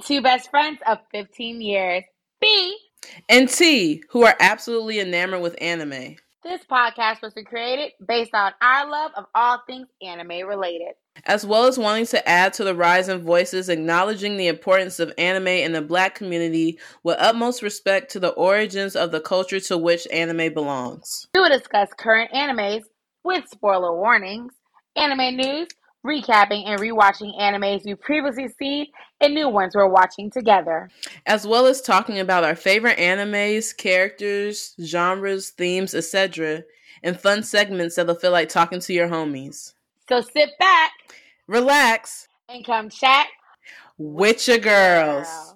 two best friends of 15 years, B and Tee, who are absolutely enamored with anime. This podcast was created based on our love of all things anime related. As well as wanting to add to the rise in voices acknowledging the importance of anime in the black community with utmost respect to the origins of the culture to which anime belongs. We will discuss current animes with spoiler warnings, anime news, recapping and rewatching animes we've previously seen and new ones we're watching together. As well as talking about our favorite animes, characters, genres, themes, etc., and fun segments that'll feel like talking to your homies. So sit back, relax, and come chat with your girls. Girl.